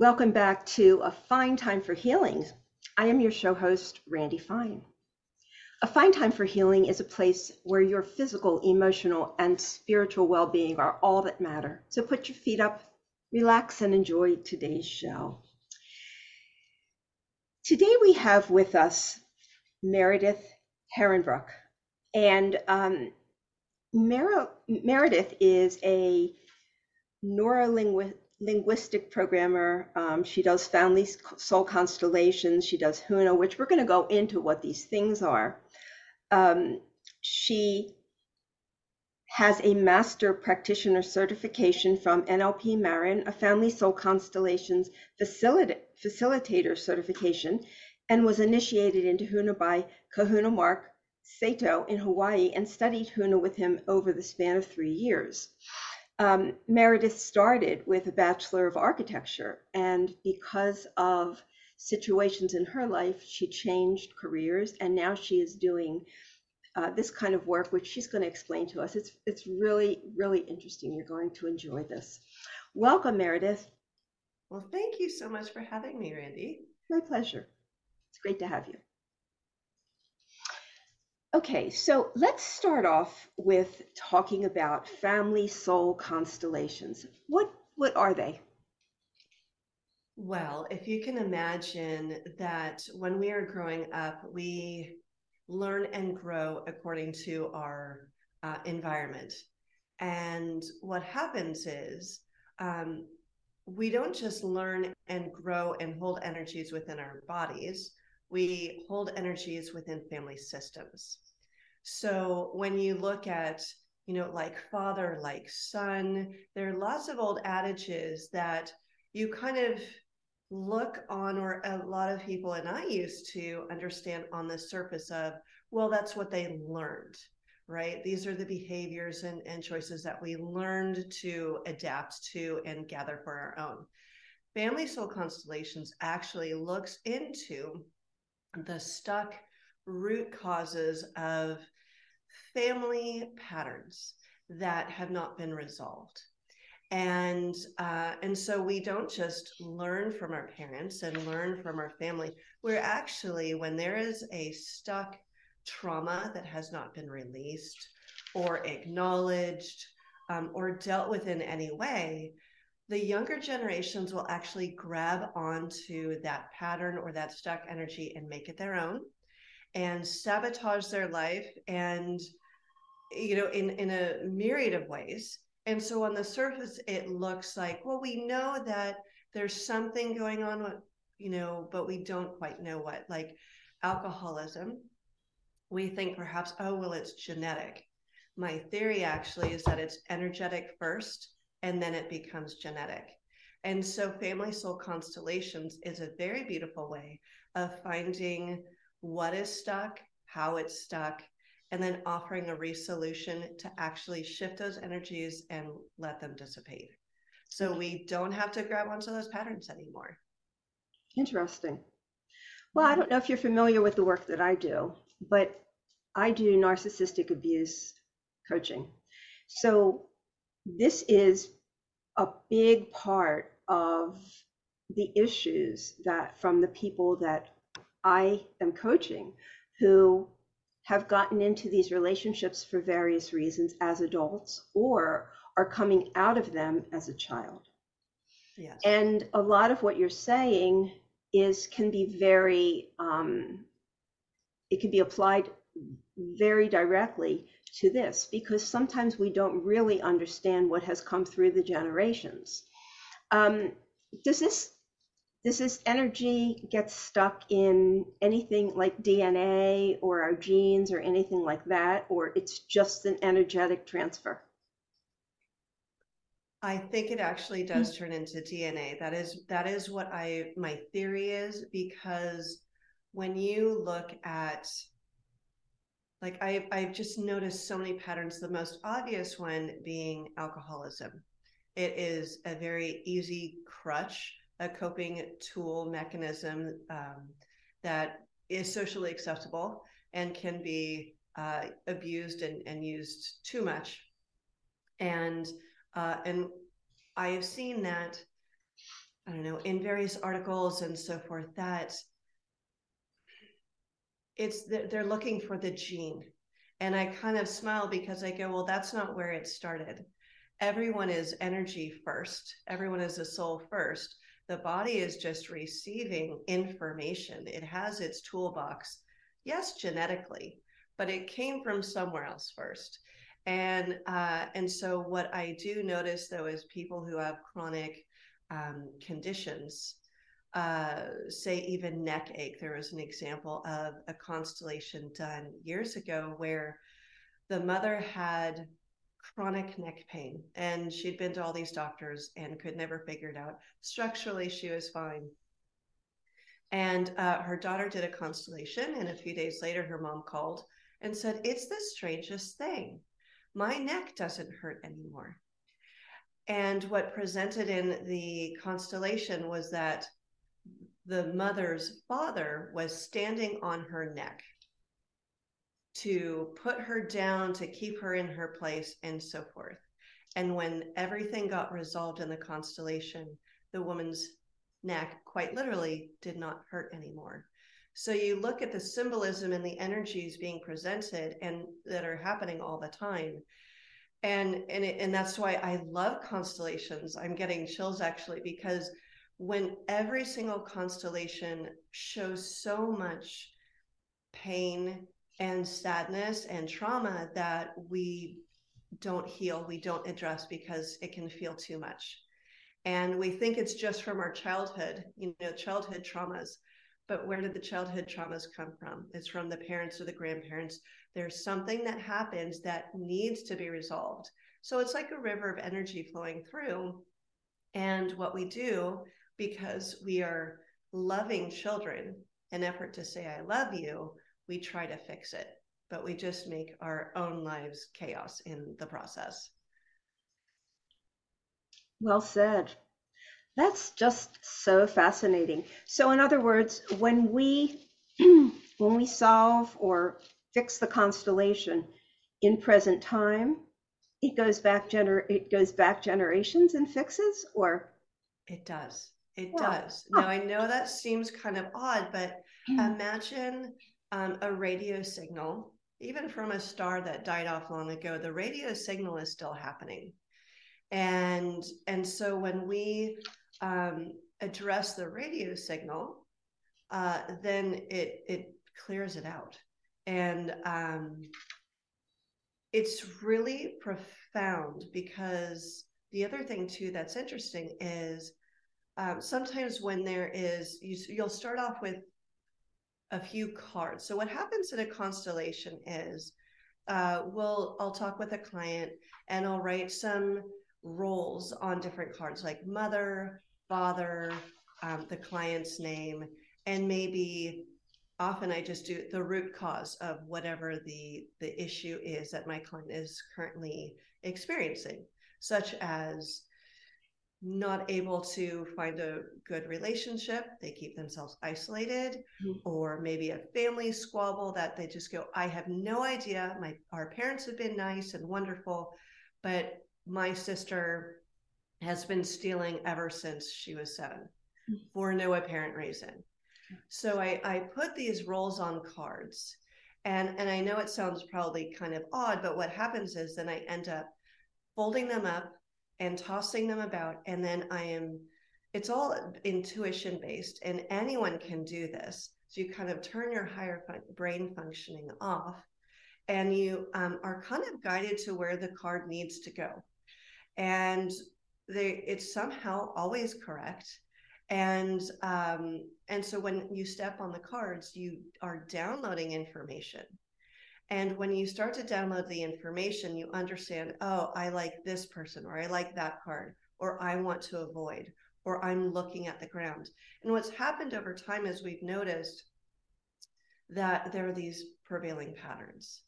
Welcome back to A Fine Time for Healing. I am your show host, Randy Fine. A Fine Time for Healing is a place where your physical, emotional, and spiritual well being are all that matter. So put your feet up, relax, and enjoy today's show. Today we have with us Meredith Herrenbruck. And um, Mer- Meredith is a neurolinguistic programmer. Um, she does family soul constellations. She does Huna, which we're going to go into what these things are. Um, she has a master practitioner certification from NLP Marin, a family soul constellations facilita- facilitator certification, and was initiated into Huna by Kahuna Mark Sato in Hawaii and studied Huna with him over the span of three years. Um, Meredith started with a Bachelor of Architecture, and because of situations in her life, she changed careers, and now she is doing uh, this kind of work, which she's going to explain to us. It's it's really really interesting. You're going to enjoy this. Welcome, Meredith. Well, thank you so much for having me, Randy. My pleasure. It's great to have you. Okay, so let's start off with talking about family soul constellations. What what are they? Well, if you can imagine that when we are growing up, we learn and grow according to our uh, environment. And what happens is um, we don't just learn and grow and hold energies within our bodies, we hold energies within family systems. So when you look at, you know, like father, like son, there are lots of old adages that you kind of look on, or a lot of people, and I used to understand on the surface of, well, that's what they learned, right? These are the behaviors and, and choices that we learned to adapt to and gather for our own. Family Soul Constellations actually looks into the stuck root causes of family patterns that have not been resolved. And uh, and so we don't just learn from our parents and learn from our family. We're actually when there is a stuck trauma that has not been released or acknowledged um, or dealt with in any way the younger generations will actually grab onto that pattern or that stuck energy and make it their own and sabotage their life and you know in in a myriad of ways. And so on the surface it looks like well we know that there's something going on you know but we don't quite know what like alcoholism. We think perhaps oh well it's genetic. My theory actually is that it's energetic first and then it becomes genetic and so family soul constellations is a very beautiful way of finding what is stuck, how it's stuck, and then offering a resolution to actually shift those energies and let them dissipate. So we don't have to grab onto those patterns anymore. Interesting. Well, I don't know if you're familiar with the work that I do, but I do narcissistic abuse coaching. So this is a big part of the issues that from the people that I am coaching who have gotten into these relationships for various reasons as adults or are coming out of them as a child. Yes. And a lot of what you're saying is can be very um, it can be applied very directly to this because sometimes we don't really understand what has come through the generations. Um, does this does this energy get stuck in anything like DNA or our genes or anything like that, or it's just an energetic transfer? I think it actually hmm. does turn into DNA. That is that is what I my theory is because when you look at like I I've just noticed so many patterns. The most obvious one being alcoholism. It is a very easy crutch a coping tool mechanism um, that is socially acceptable and can be uh, abused and, and used too much. And uh, and I have seen that I don't know, in various articles and so forth that it's they're looking for the gene. And I kind of smile because I go, well, that's not where it started. Everyone is energy first, everyone is a soul first. The body is just receiving information, it has its toolbox, yes, genetically, but it came from somewhere else first. And uh, and so what I do notice though is people who have chronic um, conditions, uh, say even neck ache. There was an example of a constellation done years ago where the mother had chronic neck pain and she'd been to all these doctors and could never figure it out. Structurally, she was fine. And uh, her daughter did a constellation, and a few days later, her mom called and said, It's the strangest thing. My neck doesn't hurt anymore. And what presented in the constellation was that the mother's father was standing on her neck to put her down, to keep her in her place, and so forth. And when everything got resolved in the constellation, the woman's neck, quite literally, did not hurt anymore. So you look at the symbolism and the energies being presented and that are happening all the time and and it, and that's why I love constellations. I'm getting chills actually because when every single constellation shows so much pain and sadness and trauma that we don't heal, we don't address because it can feel too much. And we think it's just from our childhood, you know, childhood traumas. But where did the childhood traumas come from? It's from the parents or the grandparents there's something that happens that needs to be resolved. So it's like a river of energy flowing through. And what we do, because we are loving children, an effort to say, I love you, we try to fix it, but we just make our own lives chaos in the process. Well said. That's just so fascinating. So in other words, when we when we solve or fix the constellation in present time, it goes back gener it goes back generations and fixes or it does it does. Now i know that seems kind of odd but imagine um, a radio signal even from a star that died off long ago the radio signal is still happening. And and so when we um, address the radio signal uh, then it it clears it out. And um, it's really profound because the other thing too that's interesting is um, sometimes when there is you, you'll start off with a few cards. So what happens in a constellation is uh, we'll i'll talk with a client and i'll write some roles on different cards like mother father um, the client's name and maybe often I just do the root cause of whatever the the issue is that my client is currently experiencing, such as not able to find a good relationship, they keep themselves isolated, mm-hmm. or maybe a family squabble that they just go, I have no idea. My our parents have been nice and wonderful, but my sister has been stealing ever since she was 7 mm-hmm. for no apparent reason so I, I put these roles on cards. And, and I know it sounds probably kind of odd, but what happens is then I end up folding them up and tossing them about. And then I am, it's all intuition based, and anyone can do this. So you kind of turn your higher fun- brain functioning off and you um, are kind of guided to where the card needs to go. And they, it's somehow always correct and um, and so when you step on the cards you are downloading information and when you start to download the information you understand oh i like this person or i like that card or i want to avoid or i'm looking at the ground. And what's happened over time is we've noticed that there are these prevailing patterns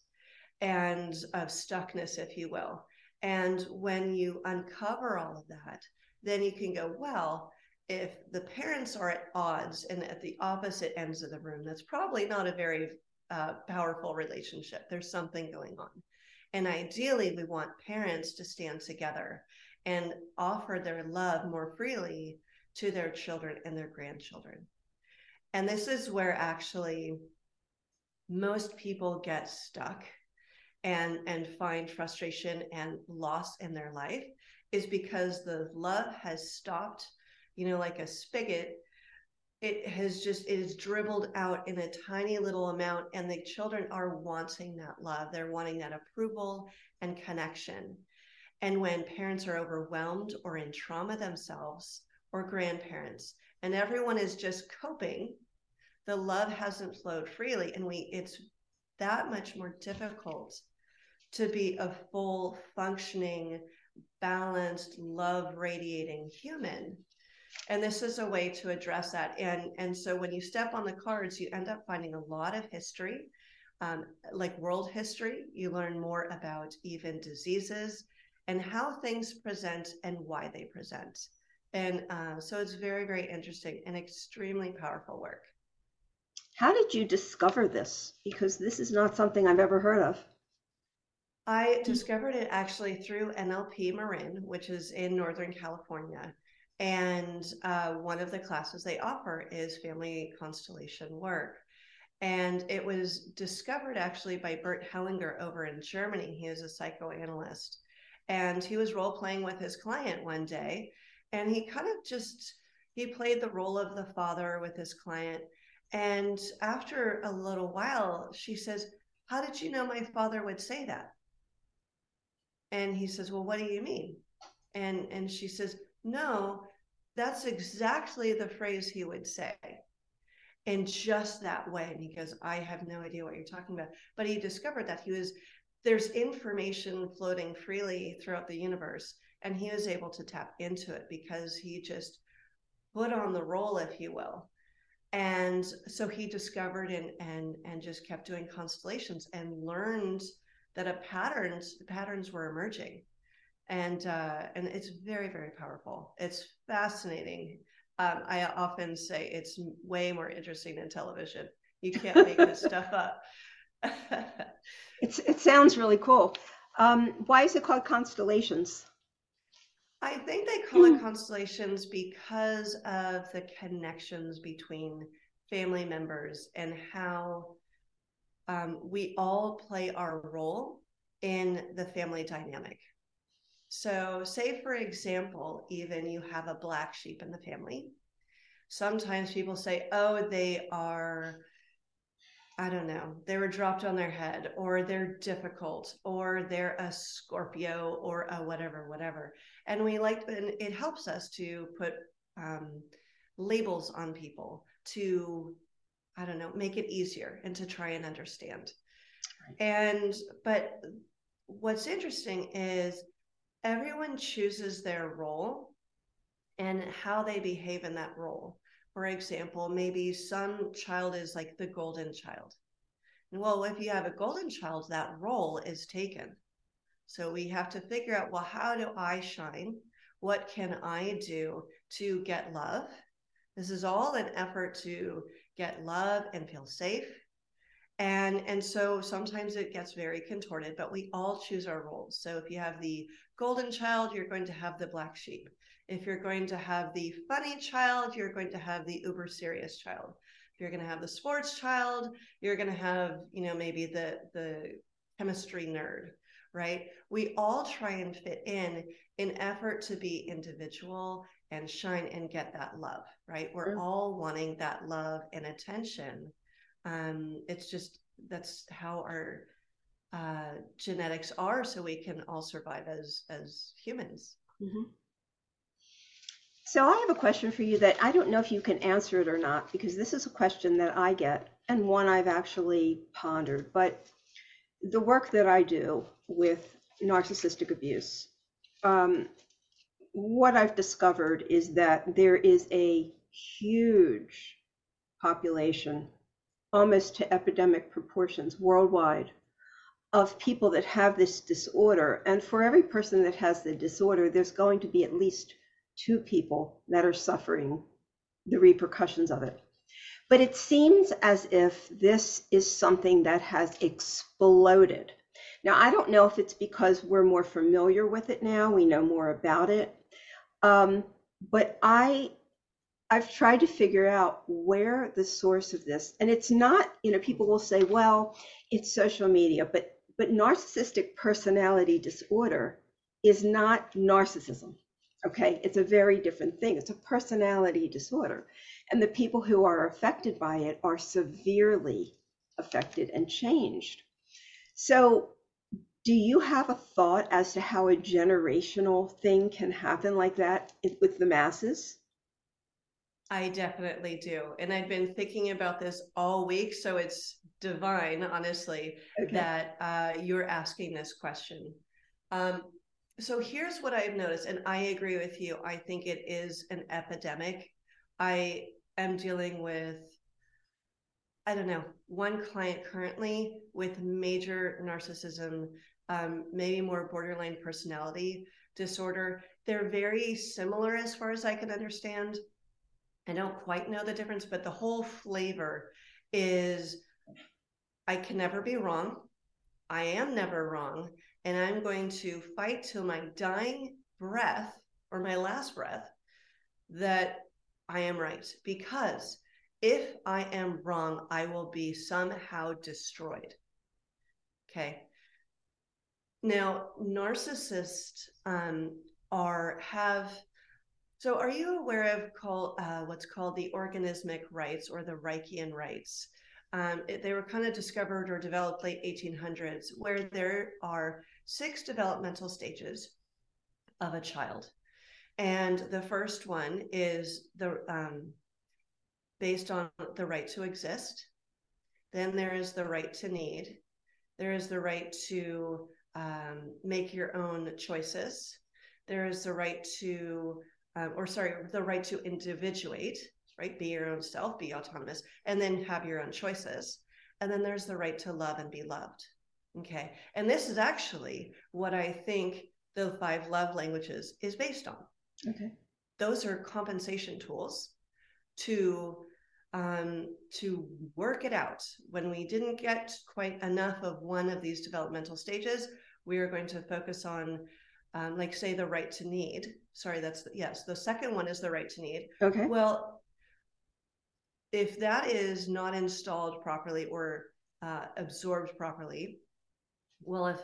and of stuckness if you will. And when you uncover all of that then you can go well if the parents are at odds and at the opposite ends of the room, that's probably not a very uh, powerful relationship. There's something going on. And ideally, we want parents to stand together and offer their love more freely to their children and their grandchildren. And this is where actually most people get stuck and and find frustration and loss in their life is because the love has stopped you know like a spigot it has just it is dribbled out in a tiny little amount and the children are wanting that love. They're wanting that approval and connection. And when parents are overwhelmed or in trauma themselves or grandparents and everyone is just coping the love hasn't flowed freely and we it's that much more difficult to be a full functioning balanced love radiating human and this is a way to address that. And and so when you step on the cards you end up finding a lot of history um, like world history. You learn more about even diseases and how things present and why they present. And uh, so it's very very interesting and extremely powerful work. How did you discover this? Because this is not something i've ever heard of. I discovered it actually through NLP Marin, which is in Northern California. And uh, one of the classes they offer is family constellation work. And it was discovered actually by Bert Hellinger over in Germany. He is a psychoanalyst. And he was role playing with his client one day. And he kind of just he played the role of the father with his client. And after a little while, she says, How did you know my father would say that? And he says, Well, what do you mean? And and she says, No, that's exactly the phrase he would say in just that way. And he goes, I have no idea what you're talking about. But he discovered that he was, there's information floating freely throughout the universe. And he was able to tap into it because he just put on the role, if you will. And so he discovered and and and just kept doing constellations and learned that a patterns patterns were emerging and uh, and it's very very powerful. It's fascinating. Um, I often say it's way more interesting than television. You can't make this stuff up. it's it sounds really cool. Um, why is it called constellations? I think they call it constellations because of the connections between family members and how um, we all play our role in the family dynamic. So, say for example, even you have a black sheep in the family. Sometimes people say, oh, they are, I don't know, they were dropped on their head, or they're difficult, or they're a Scorpio, or a whatever, whatever. And we like, and it helps us to put um, labels on people to, I don't know, make it easier and to try and understand. Right. And, but what's interesting is everyone chooses their role and how they behave in that role. For example, maybe some child is like the golden child. Well, if you have a golden child, that role is taken. So we have to figure out well, how do I shine? What can I do to get love? This is all an effort to get love and feel safe and and so sometimes it gets very contorted but we all choose our roles. So if you have the golden child you're going to have the black sheep. If you're going to have the funny child you're going to have the uber serious child. If you're going to have the sports child you're going to have you know maybe the the chemistry nerd right? We all try and fit in in effort to be individual and shine and get that love right? We're all wanting that love and attention um, it's just that's how our uh, genetics are, so we can all survive as as humans. Mm-hmm. So I have a question for you that I don't know if you can answer it or not because this is a question that I get and one I've actually pondered. But the work that I do with narcissistic abuse, um, what I've discovered is that there is a huge population almost to epidemic proportions worldwide of people that have this disorder. And for every person that has the disorder, there's going to be at least two people that are suffering the repercussions of it. But it seems as if this is something that has exploded. Now, I don't know if it's because we're more familiar with it now, we know more about it. Um, but I I've tried to figure out where the source of this, and it's not, you know, people will say, well, it's social media, but but narcissistic personality disorder is not narcissism. Okay, it's a very different thing. It's a personality disorder. And the people who are affected by it are severely affected and changed. So, do you have a thought as to how a generational thing can happen like that with the masses? I definitely do. And I've been thinking about this all week. So it's divine, honestly, okay. that uh, you're asking this question. Um, so here's what I've noticed, and I agree with you. I think it is an epidemic. I am dealing with, I don't know, one client currently with major narcissism, um, maybe more borderline personality disorder. They're very similar as far as I can understand. I don't quite know the difference, but the whole flavor is I can never be wrong. I am never wrong and I'm going to fight till my dying breath or my last breath that I am right. Because if I am wrong, I will be somehow destroyed. Okay. Now, narcissists um, are have. So, are you aware of call, uh, what's called the organismic rights or the Reichian rights? Um, it, they were kind of discovered or developed late 1800s, where there are six developmental stages of a child. And the first one is the um, based on the right to exist. Then there is the right to need. There is the right to um, make your own choices. There is the right to, um, or sorry, the right to individuate, right? Be your own self, be autonomous, and then have your own choices. And then there's the right to love and be loved. Okay. And this is actually what I think the five love languages is based on. Okay. Those are compensation tools to um, to work it out. When we didn't get quite enough of one of these developmental stages, we are going to focus on, um, like, say, the right to need. Sorry, that's yes. The second one is the right to need. Okay. Well, if that is not installed properly or uh, absorbed properly, well, if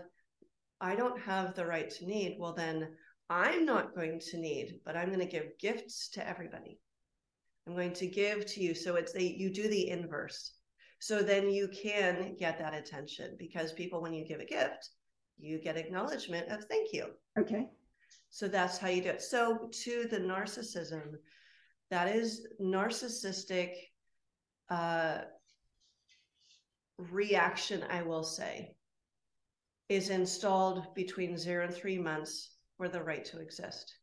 I don't have the right to need, well, then I'm not going to need, but I'm going to give gifts to everybody. I'm going to give to you. So it's the, you do the inverse. So then you can get that attention because people, when you give a gift, you get acknowledgement of thank you. Okay. So that's how you do it. So to the narcissism, that is narcissistic uh, reaction, I will say is installed between zero and three months for the right to exist.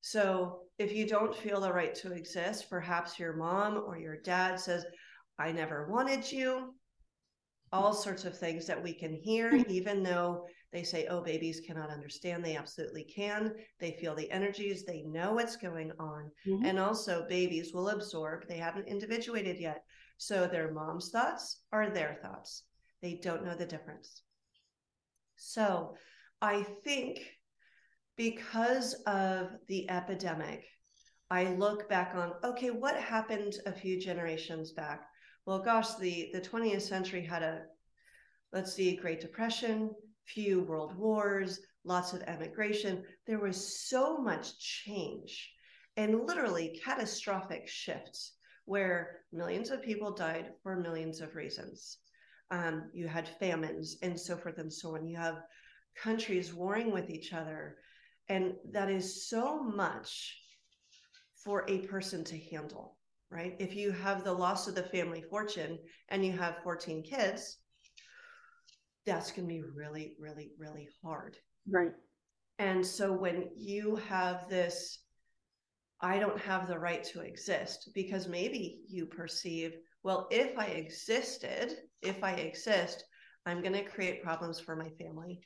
So if you don't feel the right to exist, perhaps your mom or your dad says, I never wanted you, all sorts of things that we can hear, mm-hmm. even though they say, oh, babies cannot understand. They absolutely can. They feel the energies, they know what's going on. Mm-hmm. And also, babies will absorb, they haven't individuated yet. So their mom's thoughts are their thoughts. They don't know the difference. So I think because of the epidemic, I look back on okay, what happened a few generations back? Well, gosh, the, the 20th century had a, let's see, Great Depression, few world wars, lots of emigration. There was so much change and literally catastrophic shifts where millions of people died for millions of reasons um, you had famines and so forth and so on. You have countries warring with each other. And that is so much for a person to handle, right? If you have the loss of the family fortune and you have 14 kids, that's going to be really, really, really hard. Right. And so when you have this, I don't have the right to exist because maybe you perceive well, if I existed, if I exist, I'm going to create problems for my family.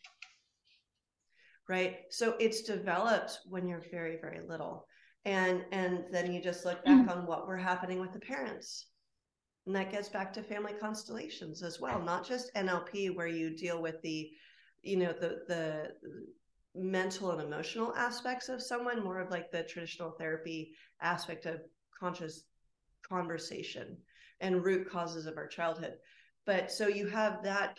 Right. So it's developed when you're very, very little. And and then you just look back mm-hmm. on what were happening with the parents. And that gets back to family constellations as well, not just NLP where you deal with the, you know, the the mental and emotional aspects of someone, more of like the traditional therapy aspect of conscious conversation and root causes of our childhood. But so you have that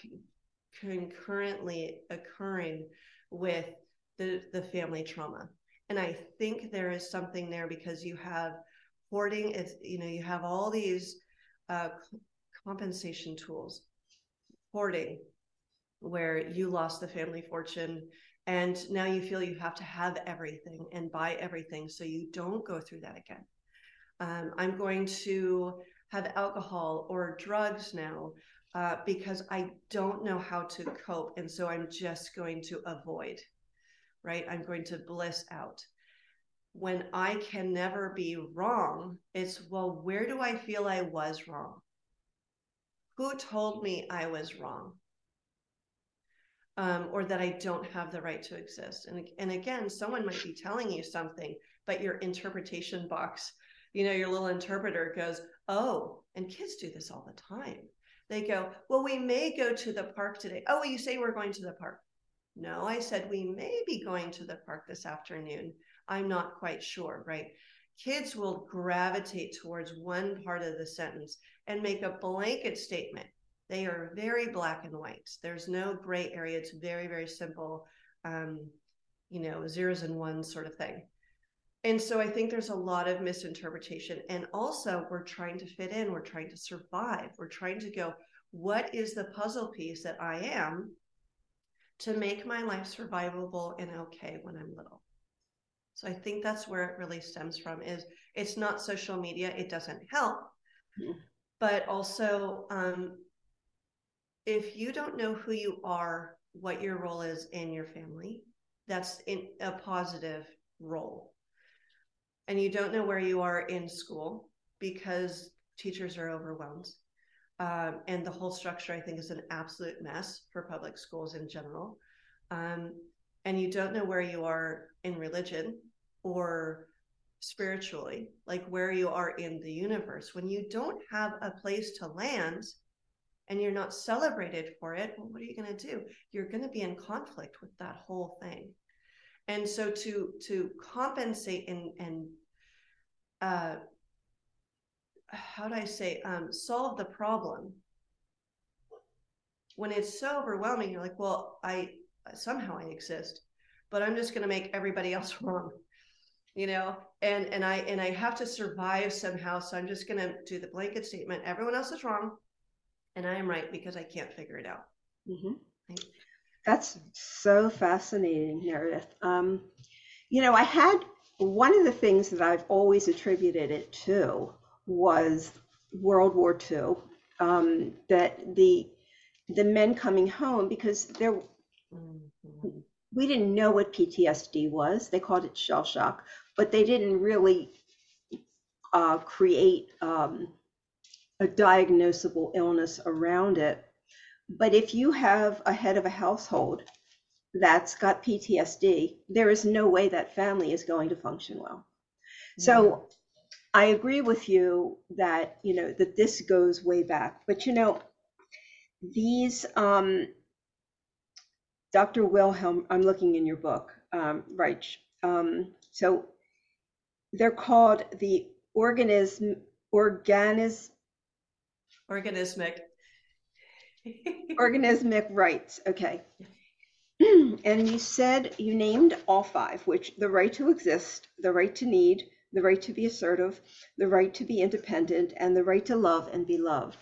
concurrently occurring with the, the family trauma. And I think there is something there because you have hoarding, it's, you know, you have all these uh, compensation tools, hoarding, where you lost the family fortune and now you feel you have to have everything and buy everything so you don't go through that again. Um, I'm going to have alcohol or drugs now uh, because I don't know how to cope. And so I'm just going to avoid, right? I'm going to bliss out. When I can never be wrong, it's, well, where do I feel I was wrong? Who told me I was wrong? Um, or that I don't have the right to exist. And, and again, someone might be telling you something, but your interpretation box, you know, your little interpreter goes, oh, and kids do this all the time they go, Well, we may go to the park today. Oh, you say we're going to the park. No, I said we may be going to the park this afternoon. I'm not quite sure, right? Kids will gravitate towards one part of the sentence and make a blanket statement. They are very black and white. There's no gray area. It's very, very simple, um, you know, zeros and ones sort of thing. And so I think there's a lot of misinterpretation. And also, we're trying to fit in, we're trying to survive, we're trying to go, what is the puzzle piece that I am to make my life survivable and okay when I'm little? So I think that's where it really stems from is it's not social media, it doesn't help. Mm-hmm. But also, um, if you don't know who you are, what your role is in your family, that's in a positive role and you don't know where you are in school because teachers are overwhelmed. Um, and the whole structure, I think, is an absolute mess for public schools in general. Um, and you don't know where you are in religion or spiritually, like where you are in the universe. When you don't have a place to land and you're not celebrated for it, well, what are you going to do? You're going to be in conflict with that whole thing and so to to compensate and and uh, how do I say um, solve the problem when it's so overwhelming you're like well I somehow I exist but I'm just going to make everybody else wrong you know and and I and I have to survive somehow so I'm just going to do the blanket statement everyone else is wrong and I am right because I can't figure it out mm-hmm. That's so fascinating, Meredith. Um, you know, I had one of the things that I've always attributed it to was World War II. Um, that the the men coming home because there mm-hmm. we didn't know what PTSD was. They called it shell shock, but they didn't really uh, create um, a diagnosable illness around it. But if you have a head of a household that's got PTSD, there is no way that family is going to function well. So I agree with you that, you know, that this goes way back. But, you know, these, um, Dr. Wilhelm, I'm looking in your book, um, Reich. Um, so they're called the organism, organism, organismic organismic rights. Okay. and you said you named all five, which the right to exist, the right to need, the right to be assertive, the right to be independent, and the right to love and be loved.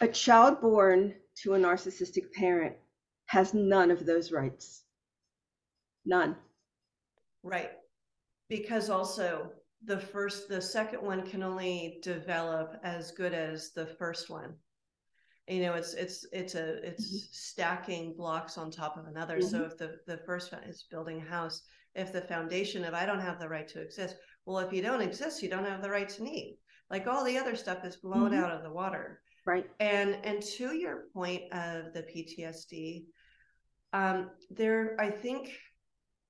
A child born to a narcissistic parent has none of those rights. None. Right. Because also the first, the second one can only develop as good as the first one you know it's it's it's a it's mm-hmm. stacking blocks on top of another mm-hmm. so if the the first is building a house if the foundation of i don't have the right to exist. Well if you don't exist you don't have the right to need. Like all the other stuff is blown mm-hmm. out of the water. Right. And and to your point of the ptsd um there i think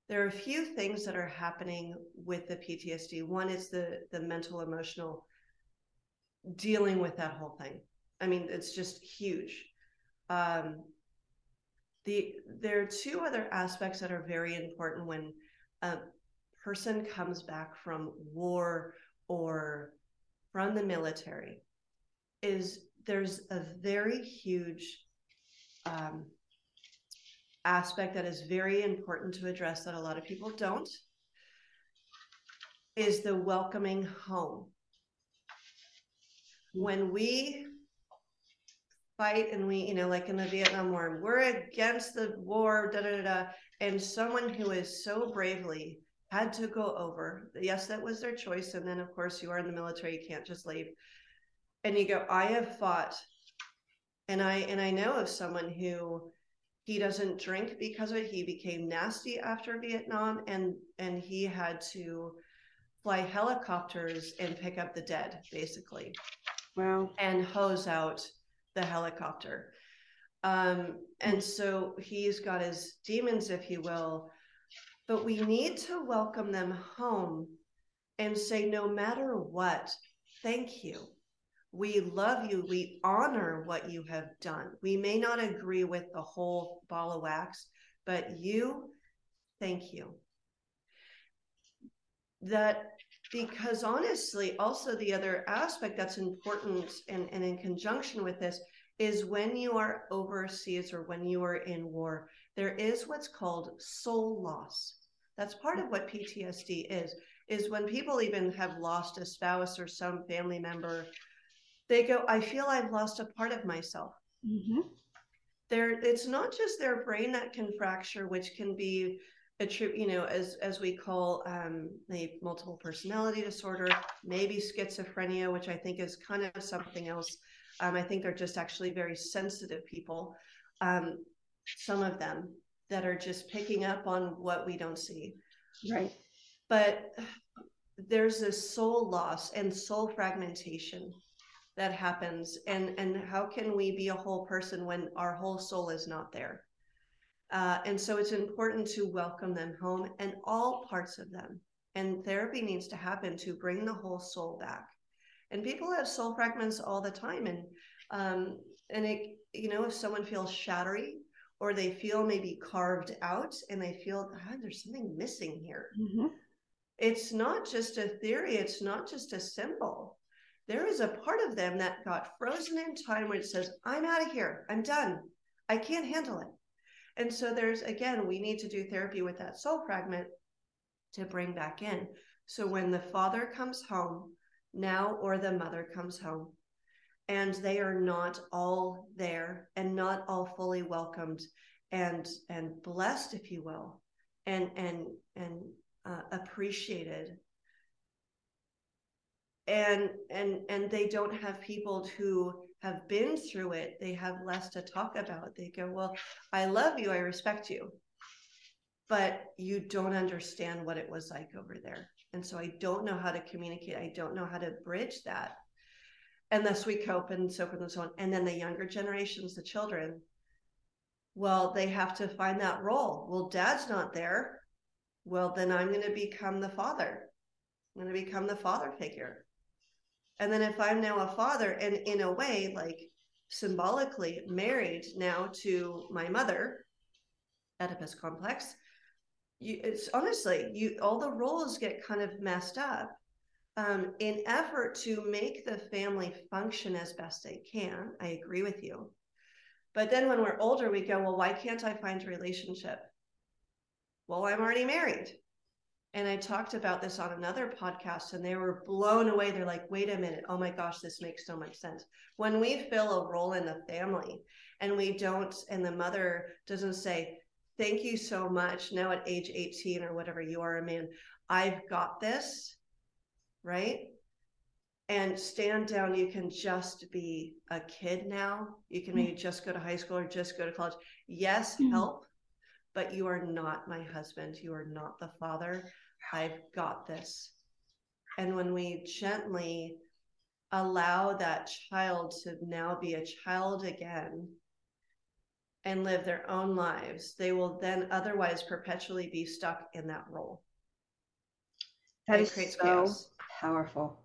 there are a few things that are happening with the ptsd one is the the mental emotional dealing with that whole thing. I mean, it's just huge. Um, the there are two other aspects that are very important when a person comes back from war or from the military is there's a very huge um, aspect that is very important to address that a lot of people don't is the welcoming home. When we fight and we you know like in the vietnam war we're against the war da da da, da and someone who is so bravely had to go over. Yes that was their choice. And then of course you are in the military you can't just leave. And you go i have fought and i and i know of someone who he doesn't drink because of it. He became nasty after vietnam and and he had to fly helicopters and pick up the dead basically. Wow. And hose out the helicopter um and so he's got his demons if you will but we need to welcome them home and say no matter what thank you we love you. We honor what you have done. We may not agree with the whole ball of wax, but you, thank you. That because honestly, also the other aspect that's important and, and in conjunction with this is when you are overseas or when you are in war, there is what's called soul loss. That's part of what PTSD is, is when people even have lost a spouse or some family member they go, I feel I've lost a part of myself. Mm-hmm. There, it's not just their brain that can fracture, which can be a true, you know, as as we call um, the multiple personality disorder, maybe schizophrenia, which I think is kind of something else. Um, I think they're just actually very sensitive people. Um, some of them that are just picking up on what we don't see. Right. But there's this soul loss and soul fragmentation that happens and and how can we be a whole person when our whole soul is not there uh, and so it's important to welcome them home and all parts of them and therapy needs to happen to bring the whole soul back and people have soul fragments all the time and um, and it you know if someone feels shattery or they feel maybe carved out and they feel oh, there's something missing here mm-hmm. it's not just a theory it's not just a symbol there is a part of them that got frozen in time where it says, I'm out of here. I'm done. I can't handle it. And so there's, again, we need to do therapy with that soul fragment to bring back in. So when the father comes home now or the mother comes home. And they are not all there and not all fully welcomed and and blessed if you will and and and uh, appreciated. And and and they don't have people who have been through it. They have less to talk about. They go well i love you. I respect you but you don't understand what it was like over there. And so i don't know how to communicate. I don't know how to bridge that. Unless we cope and so forth and so on. And then the younger generations the children well they have to find that role. Well dad's not there. Well then i'm going to become the father. I'm going to become the father figure. And then if I'm now a father and in a way, like symbolically married now to my mother, Oedipus complex, you, it's honestly, you all the roles get kind of messed up. Um, in effort to make the family function as best they can. I agree with you. But then when we're older, we go, well, why can't I find a relationship? Well, I'm already married. And I talked about this on another podcast, and they were blown away. They're like, wait a minute. Oh my gosh, this makes so much sense. When we fill a role in the family and we don't, and the mother doesn't say, thank you so much. Now at age 18 or whatever you are a man, I've got this, right? And stand down, you can just be a kid now. You can maybe just go to high school or just go to college. Yes, mm-hmm. help, but you are not my husband. You are not the father. I've got this. And when we gently allow that child to now be a child again and live their own lives, they will then otherwise perpetually be stuck in that role. That is so chaos. powerful.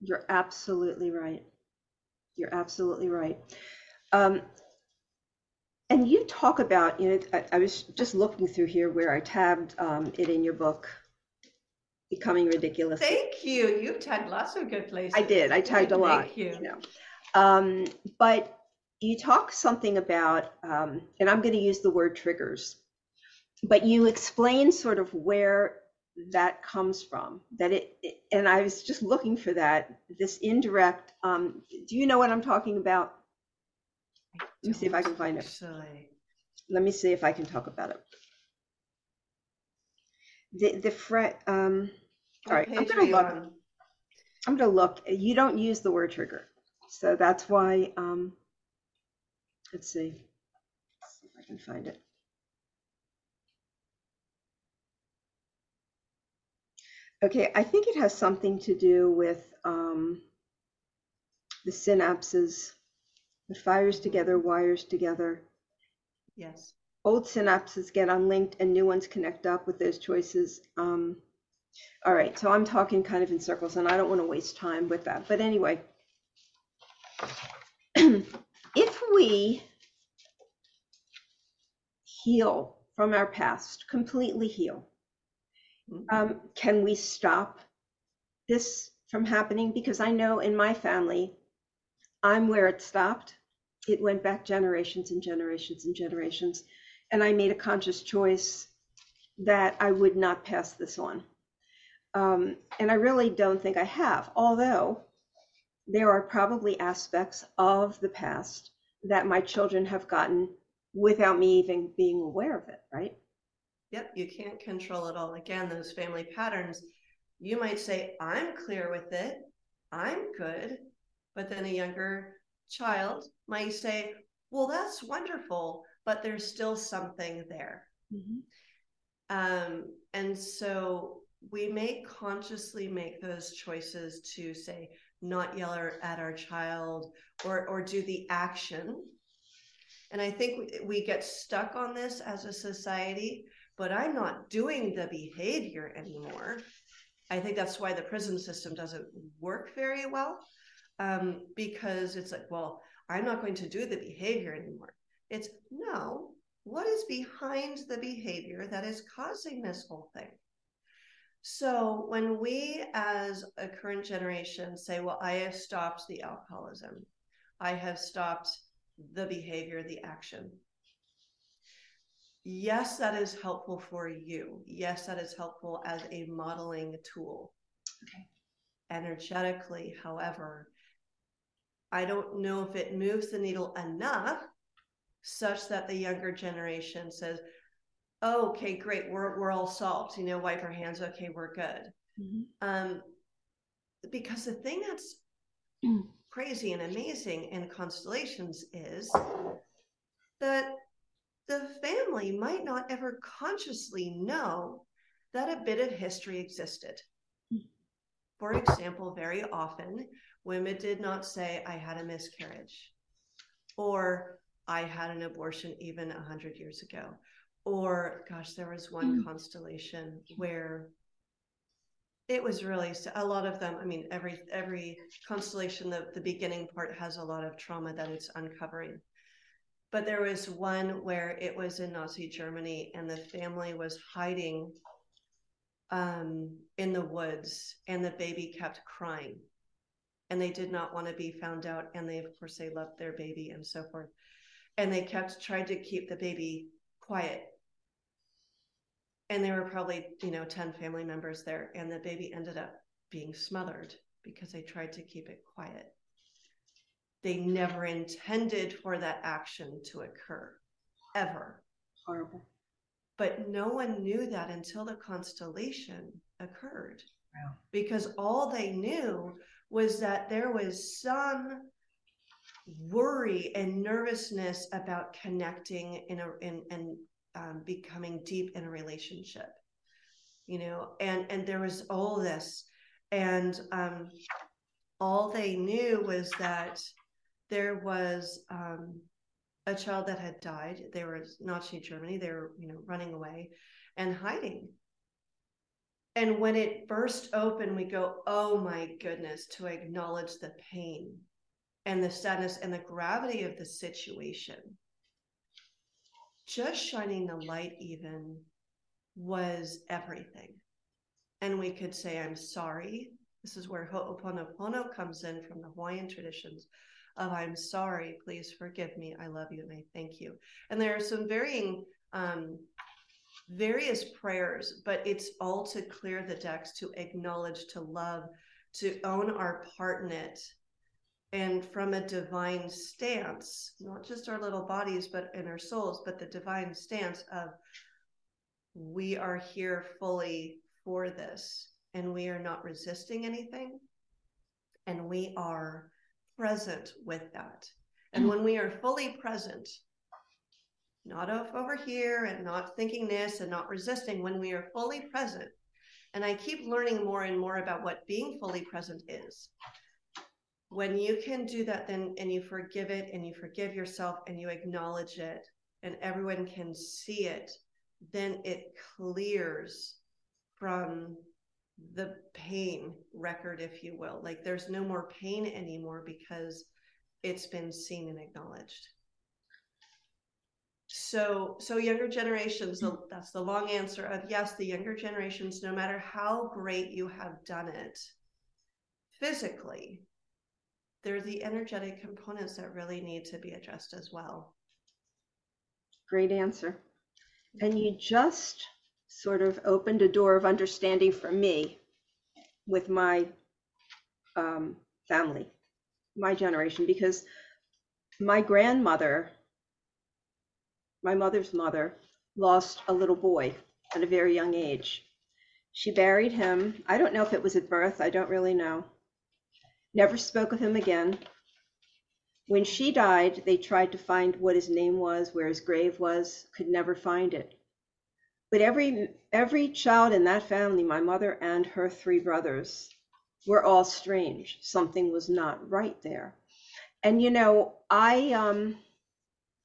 You're absolutely right. You're absolutely right. Um, and you talk about, you know, I, I was just looking through here where I tabbed um, it in your book, Becoming Ridiculous. Thank you. You've tagged lots of good places. I did. I tagged a lot. Thank you. know. Um, but you talk something about, um, and I'm going to use the word triggers, but you explain sort of where that comes from. That it, it- and I was just looking for that. This indirect. Um, do you know what I'm talking about? Let me see if I can find it. Let me see if I can talk about it. The the fret. Um, all right, I'm gonna look. on? I'm gonna look. You don't use the word trigger, so that's why. Um, let's see. Let's see if I can find it. Okay, I think it has something to do with um, the synapses. the fires together, wires together. Yes. Old synapses get unlinked and new ones connect up with those choices. Um, all right, so I'm talking kind of in circles and I don't want to waste time with that. But anyway, we heal from our past, completely heal, Mhm. um, can we stop this from happening? Because I know in my family, I'm where it stopped. It went back generations and generations and generations. And I made a conscious choice that I would not pass this on. Um, and I really don't think I have, although there are probably aspects of the past that my children have gotten without me even being aware of it, right? Yep, you can't control it all. Again, those family patterns, you might say, I'm clear with it, I'm good. But then a younger child might say, Well, that's wonderful, but there's still something there. Um, and so we may consciously make those choices to say, not yell at our child or, or do the action. And I think we, get stuck on this as a society, but I'm not doing the behavior anymore. I think that's why the prison system doesn't work very well um, because it's like, well, I'm not going to do the behavior anymore. It's no, what is behind the behavior that is causing this whole thing? So when we as a current generation say, well, I have stopped the alcoholism, I have stopped the behavior, the action. Yes, that is helpful for you. Yes, that is helpful as a modeling tool. Okay. Energetically, however, I don't know if it moves the needle enough such that the younger generation says, oh, okay, great, we're, we're all solved. You know, wipe our hands. Okay, we're good. Mhm. Um, because the thing that's crazy and amazing in constellations is that the family might not ever consciously know that a bit of history existed. Mm. For example, very often women did not say, I had a miscarriage, or I had an abortion even 100 years ago. Or, gosh, there was one Mm. constellation where it was really a lot of them. I mean, every every constellation, the, the beginning part has a lot of trauma that it's uncovering. But there was one where it was in Nazi Germany and the family was hiding um, in the woods and the baby kept crying. And they did not want to be found out. And they, of course, they loved their baby and so forth. And they kept trying to keep the baby quiet. And there were probably, you know, 10 family members there. And the baby ended up being smothered because they tried to keep it quiet. They never intended for that action to occur, ever. Horrible. But no one knew that until the constellation occurred. Wow. Because all they knew was that there was some worry and nervousness about connecting in a in and um, becoming deep in a relationship you know and and there was all this. And um all they knew was that there was um a child that had died. They were nazi germany. They were you know running away and hiding. And when it burst open we go oh my goodness to acknowledge the pain and the sadness and the gravity of the situation just shining the light even was everything. And we could say, I'm sorry. This is where Ho'oponopono comes in from the Hawaiian traditions of I'm sorry, please forgive me, I love you, and I thank you. And there are some varying um, various prayers, but it's all to clear the decks, to acknowledge, to love, to own our part in it. And from a divine stance, not just our little bodies, but in our souls, but the divine stance of we are here fully for this and we are not resisting anything and we are present with that. And when we are fully present, not over here and not thinking this and not resisting, when we are fully present, and I keep learning more and more about what being fully present is. When you can do that, then and you forgive it and you forgive yourself and you acknowledge it, and everyone can see it, then it clears from the pain record, if you will. Like there's no more pain anymore because it's been seen and acknowledged. So, so younger generations, that's the long answer of yes, the younger generations, no matter how great you have done it physically, they're the energetic components that really need to be addressed as well. Great answer. And you just sort of opened a door of understanding for me with my um, family, my generation, because my grandmother, my mother's mother, lost a little boy at a very young age. She buried him. I don't know if it was at birth, I don't really know. Never spoke of him again. When she died, they tried to find what his name was, where his grave was, could never find it. But every every child in that family, my mother and her three brothers, were all strange. Something was not right there. And you know, I um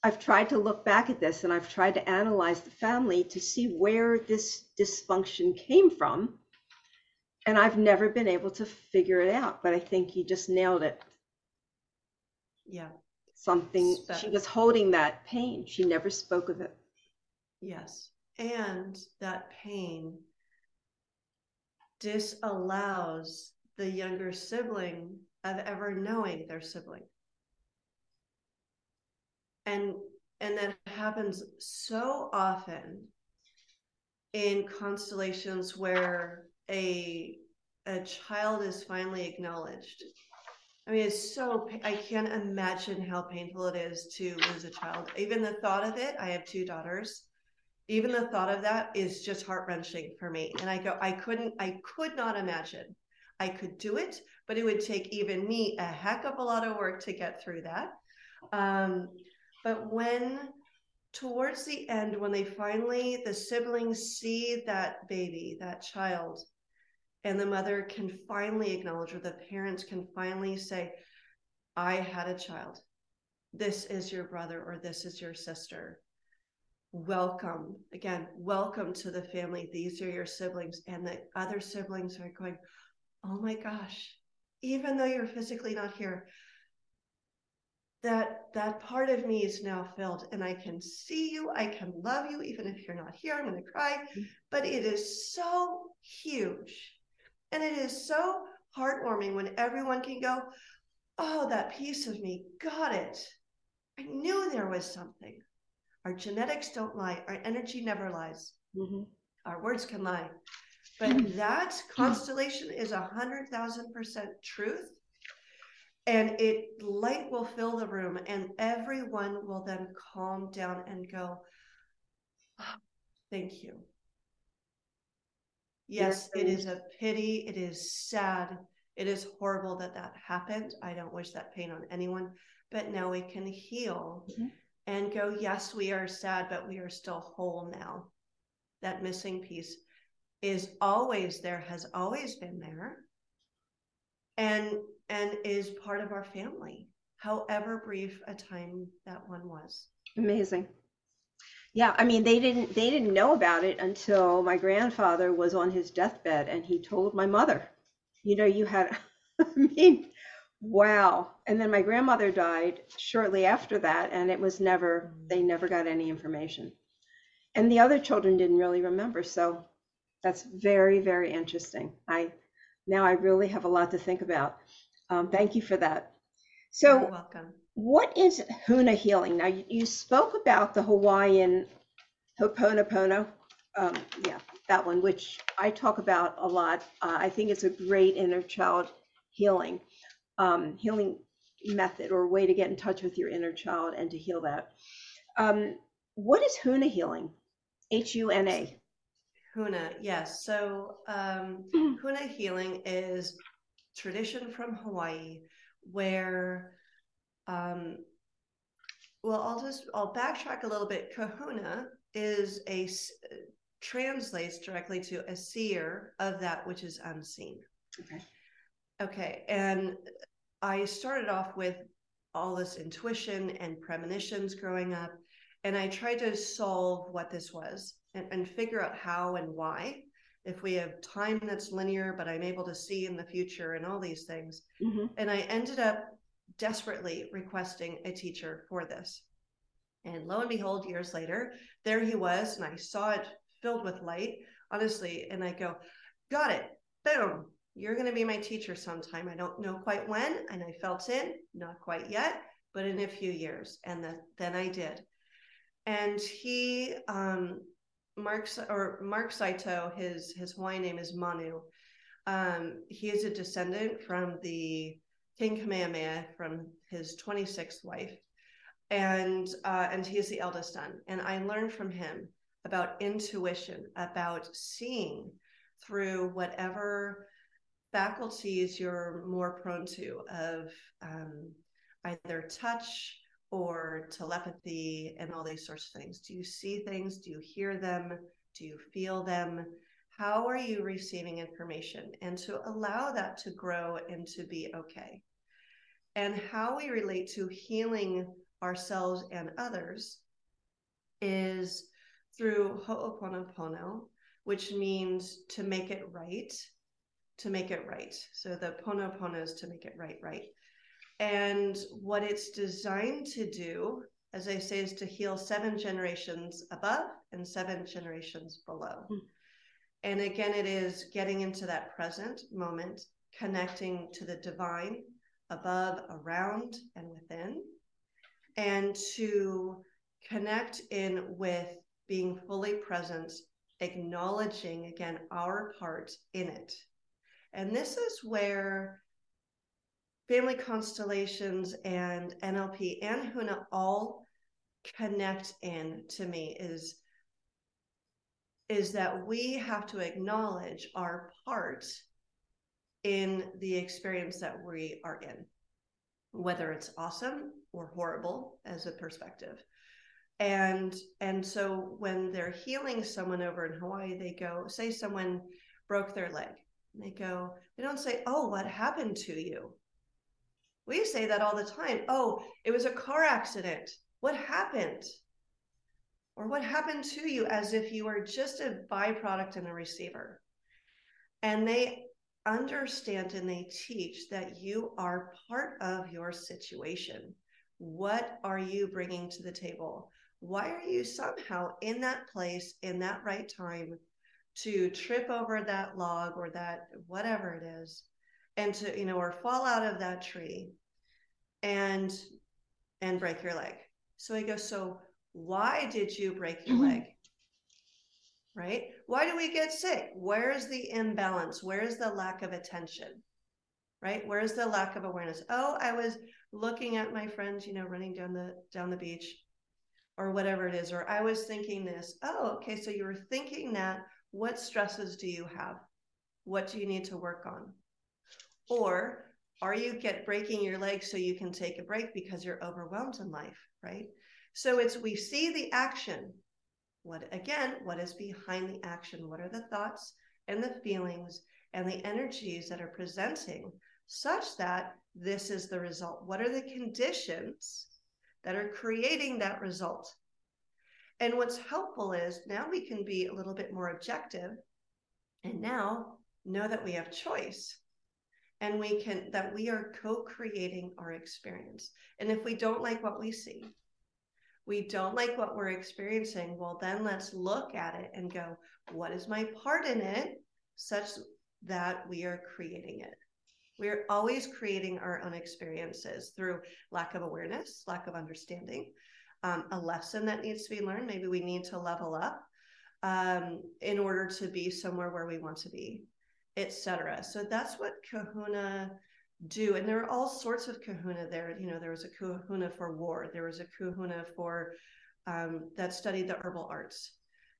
I've tried to look back at this and I've tried to analyze the family to see where this dysfunction came from. And I've never been able to figure it out, but I think you just nailed it. Yeah. Something, she was holding that pain. She never spoke of it. Yes and that pain disallows the younger sibling of ever knowing their sibling and and that happens so often in constellations where a a child is finally acknowledged i mean it's so i can't imagine how painful it is to lose a child even the thought of it i have two daughters even the thought of that is just heart wrenching for me. And I go, I couldn't, I could not imagine I could do it, but it would take even me a heck of a lot of work to get through that. Um, but when towards the end, when they finally, the siblings see that baby, that child, and the mother can finally acknowledge, or the parents can finally say, I had a child. This is your brother, or this is your sister welcome again welcome to the family these are your siblings and the other siblings are going oh my gosh even though you're physically not here that that part of me is now filled and i can see you i can love you even if you're not here i'm going to cry mm-hmm. but it is so huge and it is so heartwarming when everyone can go oh that piece of me got it i knew there was something our genetics don't lie. Our energy never lies. Mm-hmm. Our words can lie. But that constellation is a hundred thousand percent truth. And it light will fill the room, and everyone will then calm down and go, oh, Thank you. Yes, it is a pity. It is sad. It is horrible that that happened. I don't wish that pain on anyone, but now we can heal. Mm-hmm and go, yes, we are sad, but we are still whole now. That missing piece is always there, has always been there, and and is part of our family, however brief a time that one was. Amazing. Yeah, I mean they didn't they didn't know about it until my grandfather was on his deathbed and he told my mother, you know, you had I mean, Wow. And then my grandmother died shortly after that, and it was never, they never got any information. And the other children didn't really remember. So that's very, very interesting. I now I really have a lot to think about. Um, thank you for that. You're So, welcome. What is Huna healing? Now, you, you spoke about the Hawaiian Ho'oponopono. Um, yeah, that one, which I talk about a lot. Uh, I think it's a great inner child healing, um, healing method or way to get in touch with your inner child and to heal that. Um, what is Huna healing? H U N A. Huna, yes. So um. Huna healing is tradition from Hawaii where, um, well, I'll just I'll backtrack a little bit. Kahuna is a translates directly to a seer of that which is unseen. Okay. Okay, and I started off with all this intuition and premonitions growing up, and I tried to solve what this was and, and figure out how and why. If we have time that's linear, but I'm able to see in the future and all these things. Mhm. And I ended up desperately requesting a teacher for this. And lo and behold, years later, there he was, and I saw it filled with light, honestly. And I go, got it, boom, you're going to be my teacher sometime. I don't know quite when. And I felt in, not quite yet, but in a few years. And the, then I did. And he, um, Mark, or Mark Saito, his, his Hawaiian name is Manu. Um, he is a descendant from the King Kamehameha from his 26th wife. And uh, and he is the eldest son. And I learned from him about intuition, about seeing through whatever faculties you're more prone to of um, either touch or telepathy and all these sorts of things. Do you see things? Do you hear them? Do you feel them? How are you receiving information? And to allow that to grow and to be okay. And how we relate to healing ourselves and others is through ho'oponopono, which means to make it right, to make it right. So the ponopono is to make it right, right. And what it's designed to do, as I say, is to heal seven generations above and seven generations below. Mm. And again, it is getting into that present moment, connecting to the divine above, around, and within, and to connect in with being fully present, acknowledging again our part in it. And this is where family constellations and NLP and Huna all connect in to me is is that we have to acknowledge our part in the experience that we are in whether it's awesome or horrible as a perspective. And and so when they're healing someone over in hawaii they go say someone broke their leg they go they don't say oh what happened to you? We say that all the time. Oh it was a car accident. What happened or what happened to you as if you were just a byproduct and a receiver and they understand and they teach that you are part of your situation. What are you bringing to the table? Why are you somehow in that place in that right time to trip over that log or that whatever it is and to, you know, or fall out of that tree and and break your leg. So I go, so why did you break your mm-hmm. leg? right? Why do we get sick? Where is the imbalance? Where is the lack of attention? Right? Where is the lack of awareness? Oh, I was looking at my friends, you know, running down the down the beach or whatever it is or I was thinking this. Oh, okay, so you were thinking that what stresses do you have? What do you need to work on? Or are you get breaking your leg so you can take a break because you're overwhelmed in life, right? So it's we see the action, what again what is behind the action? What are the thoughts and the feelings and the energies that are presenting such that this is the result? What are the conditions that are creating that result? And what's helpful is now we can be a little bit more objective and now know that we have choice and we can that we are co-creating our experience. And if we don't like what we see we don't like what we're experiencing well then let's look at it and go what is my part in it such that we are creating it we're always creating our own experiences through lack of awareness lack of understanding um, a lesson that needs to be learned maybe we need to level up um, in order to be somewhere where we want to be etc. So that's what kahuna do. And there are all sorts of kahuna there. You know, there was a kahuna for war, there was a kahuna for um, that studied the herbal arts.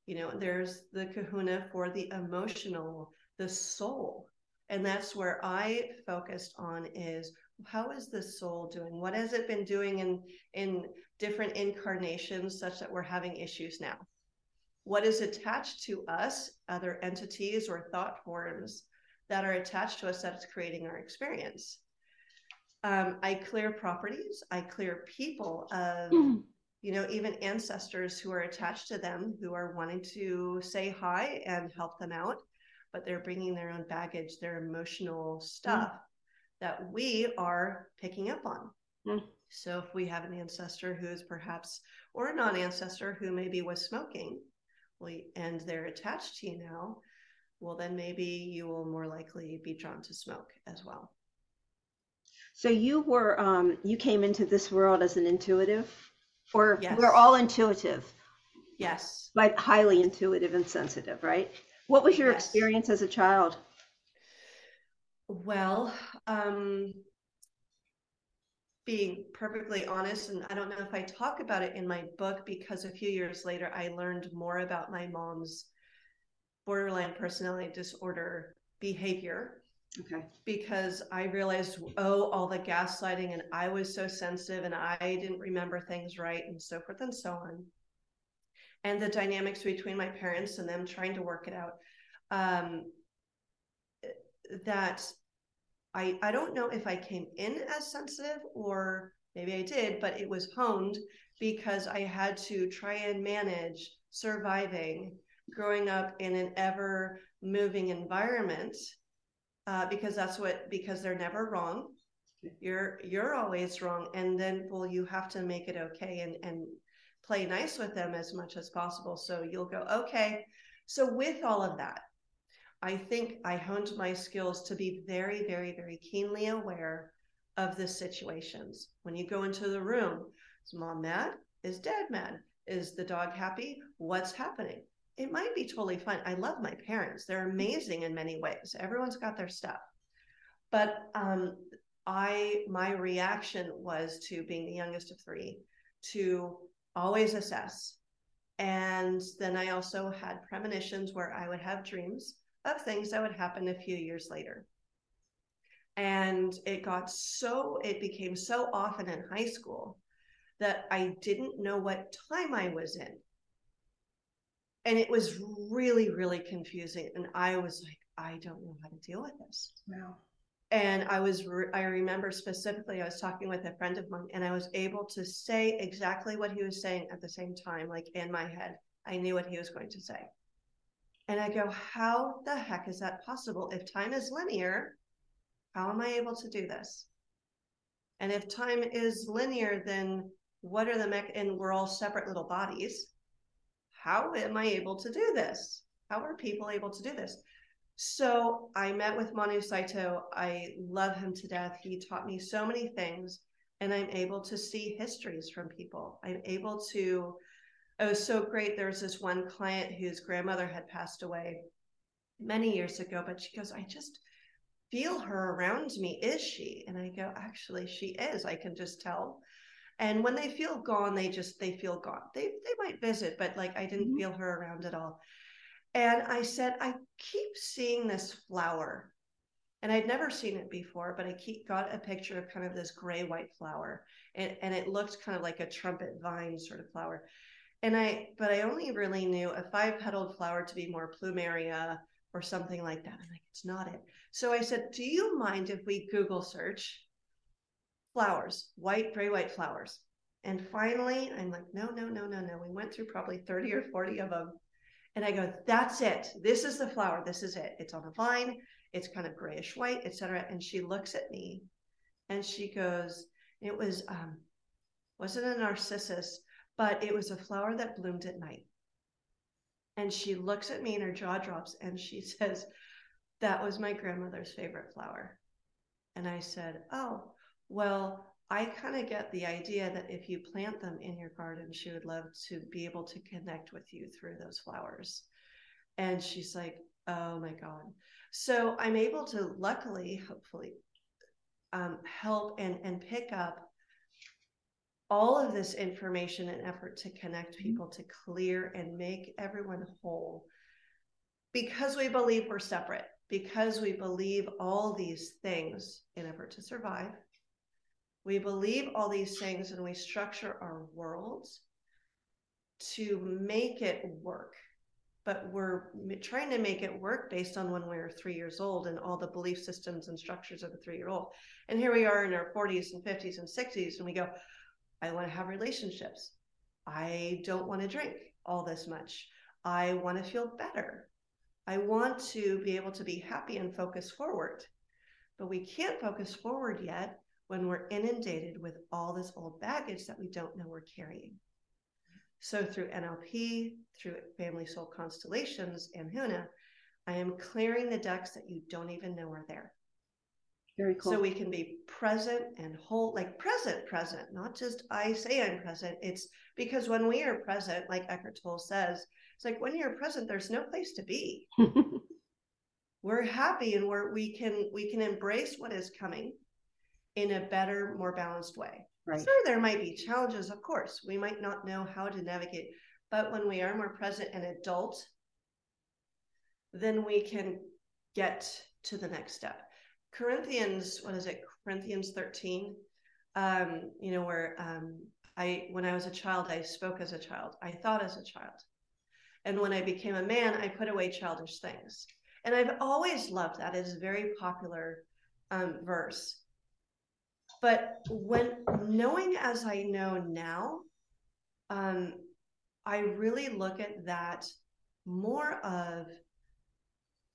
You know, there's the kahuna for the emotional, the soul. And that's where I focused on is how is the soul doing? What has it been doing in in different incarnations such that we're having issues now? what is attached to us, other entities or thought forms that are attached to us that's creating our experience. Um, I clear properties, I clear people of, mm. you know, even ancestors who are attached to them who are wanting to say hi and help them out, but they're bringing their own baggage, their emotional stuff mm. that we are picking up on. Mm. So if we have an ancestor who is perhaps, or a non ancestor who maybe was smoking, we, and they're attached to you now, well, then maybe you will more likely be drawn to smoke as well. So you were, um, you came into this world as an intuitive, or yes. we're all intuitive. Yes. But highly intuitive and sensitive, right? What was your yes. experience as a child? Well, um, being perfectly honest, and I don't know if I talk about it in my book because a few years later I learned more about my mom's borderline personality disorder behavior. Okay. Because I realized, oh, all the gaslighting, and I was so sensitive, and I didn't remember things right, and so forth and so on. And the dynamics between my parents and them trying to work it out. Um, that I, I don't know if I came in as sensitive or maybe I did, but it was honed because I had to try and manage surviving growing up in an ever moving environment uh, because that's what because they're never wrong you're you're always wrong and then well you have to make it okay and and play nice with them as much as possible so you'll go okay so with all of that I think I honed my skills to be very, very, very keenly aware of the situations. When you go into the room, is mom mad? Is dad mad? Is the dog happy? What's happening? It might be totally fine. I love my parents. They're amazing in many ways. Everyone's got their stuff. But um, I my reaction was to being the youngest of three to always assess. And then I also had premonitions where I would have dreams of things that would happen a few years later. And it got so, it became so often in high school that I didn't know what time I was in. And it was really, really confusing. And I was like, I don't know how to deal with this. Wow. And I was, I remember specifically, I was talking with a friend of mine and I was able to say exactly what he was saying at the same time, like in my head. I knew what he was going to say. And I go, how the heck is that possible? If time is linear, how am I able to do this? And if time is linear, then what are the mech? And we're all separate little bodies. How am I able to do this? How are people able to do this? So I met with Manu Saito. I love him to death. He taught me so many things, and I'm able to see histories from people. I'm able to oh, it was so great. There was this one client whose grandmother had passed away many years ago, but she goes, I just feel her around me. Is she? And I go, actually, she is. I can just tell. And when they feel gone, they just they feel gone. They they might visit, but like I didn't mm-hmm. feel her around at all. And I said, I keep seeing this flower. And I'd never seen it before, but I keep got a picture of kind of this gray white flower. And, and it looked kind of like a trumpet vine sort of flower and I, but I only really knew a five petaled flower to be more plumeria or something like that. I'm like, it's not it. So I said, Do you mind if we Google search flowers, white, gray, white flowers? And finally, I'm like, no, no, no, no, no. We went through probably 30 or 40 of them. And I go, that's it. This is the flower. This is it. It's on a vine. it's kind of grayish white, etc. And she looks at me and she goes, it was um wasn't a narcissus, but it was a flower that bloomed at night. And she looks at me and her jaw drops and she says, That was my grandmother's favorite flower. And I said, Oh, well, I kind of get the idea that if you plant them in your garden, she would love to be able to connect with you through those flowers. And she's like, Oh my God. So I'm able to, luckily, hopefully, um, help and, and pick up all of this information and effort to connect mm-hmm. people to clear and make everyone whole because we believe we're separate, because we believe all these things in effort to survive. We believe all these things and we structure our worlds to make it work. But we're trying to make it work based on when we were three years old and all the belief systems and structures of a three year old. And here we are in our 40s and 50s and 60s, and we go, I want to have relationships. I don't want to drink all this much. I want to feel better. I want to be able to be happy and focus forward. But we can't focus forward yet when we're inundated with all this old baggage that we don't know we're carrying. So, through NLP, through family soul constellations and HUNA, I am clearing the decks that you don't even know are there. Very cool. So we can be present and whole, like present, present, not just I say I'm present. It's because when we are present, like Eckhart Tolle says, it's like when you're present, there's no place to be. we're happy and we're we can we can embrace what is coming in a better, more balanced way. Right. Sure, there might be challenges, of course. We might not know how to navigate, but when we are more present and adult, then we can get to the next step. Corinthians, what is it? Corinthians 13. Um, you know, where um, I, when I was a child, I spoke as a child, I thought as a child. And when I became a man, I put away childish things. And I've always loved that. It's a very popular um, verse. But when knowing as I know now, um, I really look at that more of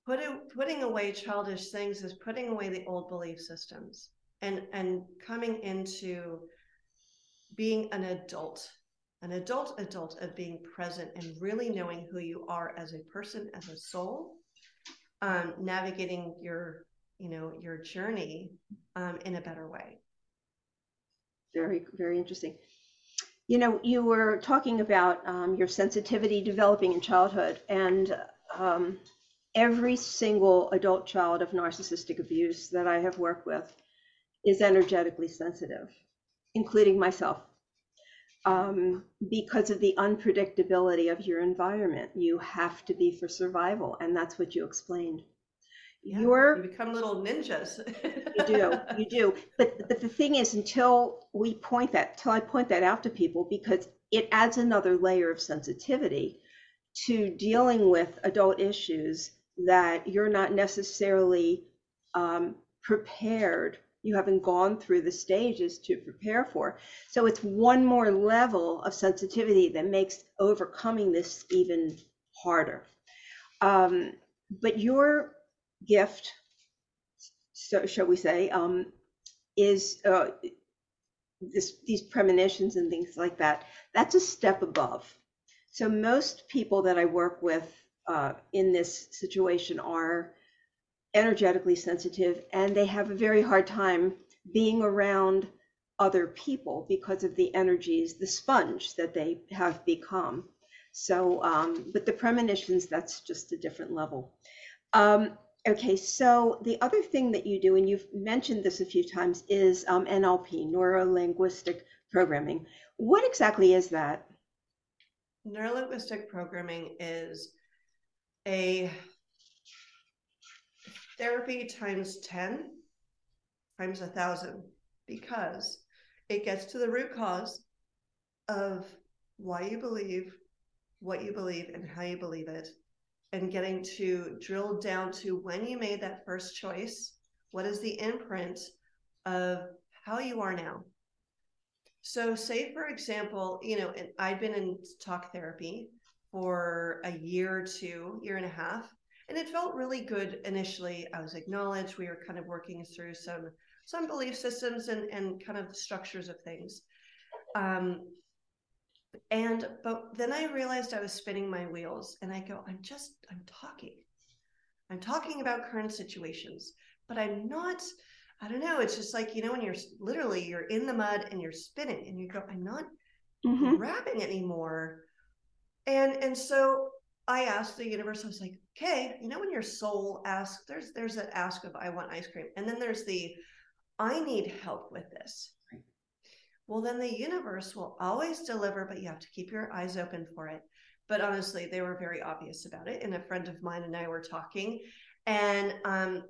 putting putting away childish things is putting away the old belief systems and and coming into being an adult an adult adult of being present and really knowing who you are as a person as a soul um, navigating your you know your journey um, in a better way very very interesting you know you were talking about um, your sensitivity developing in childhood and um, every single adult child of narcissistic abuse that I have worked with is energetically sensitive, including myself. Um, because of the unpredictability of your environment, you have to be for survival, and that's what you explained. Yeah, You're, you become little ninjas. you do, you do. But but the thing is, until we point that, till I point that out to people, because it adds another layer of sensitivity to dealing with adult issues that you're not necessarily um, prepared you haven't gone through the stages to prepare for so it's one more level of sensitivity that makes overcoming this even harder um, but your gift so shall we say um, is uh, this, these premonitions and things like that that's a step above so most people that i work with uh, in this situation are energetically sensitive and they have a very hard time being around other people because of the energies, the sponge that they have become. So, um, but the premonitions, that's just a different level. Um, okay, so the other thing that you do, and you've mentioned this a few times, is um, NLP, neuro linguistic programming. What exactly is that? Neuro linguistic programming is a therapy times 10 times a thousand because it gets to the root cause of why you believe what you believe and how you believe it and getting to drill down to when you made that first choice what is the imprint of how you are now so say for example you know i've been in talk therapy for a year or two, year and a half. And it felt really good initially. I was acknowledged. We were kind of working through some some belief systems and, and kind of the structures of things. Um, and but then I realized I was spinning my wheels and I go, I'm just, I'm talking. I'm talking about current situations, but I'm not, I don't know. It's just like, you know, when you're literally you're in the mud and you're spinning and you go, I'm not mm-hmm. grabbing anymore. And and so I asked the universe, I was like, okay, you know, when your soul asks, there's there's an ask of I want ice cream, and then there's the I need help with this. Well, then the universe will always deliver, but you have to keep your eyes open for it. But honestly, they were very obvious about it. And a friend of mine and I were talking, and um,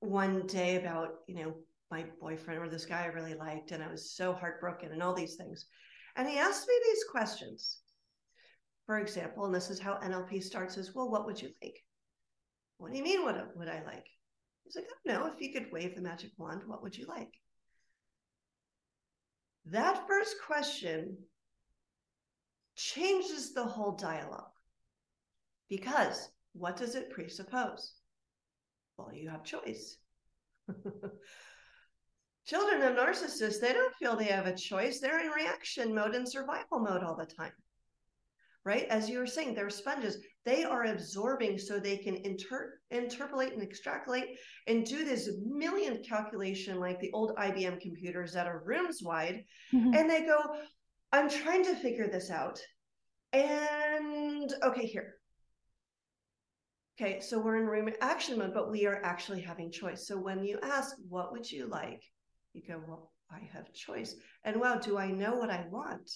one day about you know my boyfriend or this guy I really liked, and I was so heartbroken and all these things. And he asked me these questions. For example, and this is how NLP starts is, well, what would you like? What do you mean, what would I like? He's like, I don't know, if you could wave the magic wand, what would you like? That first question changes the whole dialogue. Because what does it presuppose? Well, you have choice. Children of narcissists, they don't feel they have a choice. They're in reaction mode and survival mode all the time. Right? As you were saying, they're sponges. They are absorbing so they can inter- interpolate and extrapolate and do this million calculation like the old IBM computers that are rooms wide. Mm-hmm. And they go, I'm trying to figure this out. And okay, here. Okay, so we're in room action mode, but we are actually having choice. So when you ask, what would you like? You go, well, I have choice. And wow, do I know what I want?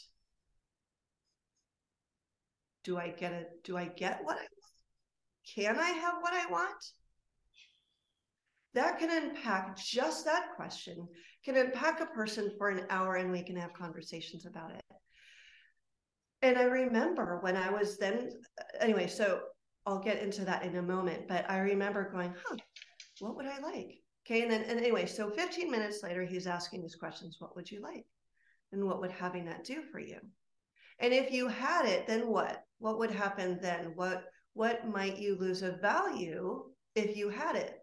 Do I get it? Do I get what I want? Can I have what I want? That can unpack just that question, can unpack a person for an hour and we can have conversations about it. And I remember when I was then, anyway, so I'll get into that in a moment, but I remember going, huh, what would I like? Okay. And then, and anyway, so 15 minutes later, he's asking these questions What would you like? And what would having that do for you? And if you had it, then what? What would happen then? What what might you lose of value if you had it?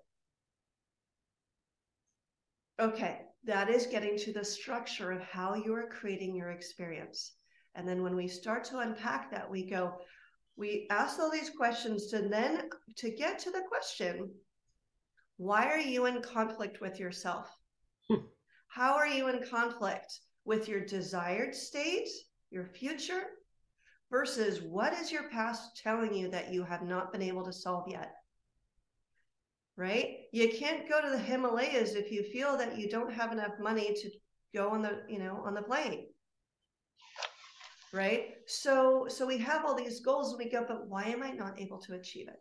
Okay, that is getting to the structure of how you are creating your experience. And then when we start to unpack that, we go, we ask all these questions to then to get to the question why are you in conflict with yourself hmm. how are you in conflict with your desired state your future versus what is your past telling you that you have not been able to solve yet? Right? You can't go to the himalayas if you feel that you don't have enough money to go on the you know on the plane. Right? So so we have all these goals and we go but why am i not able to achieve it?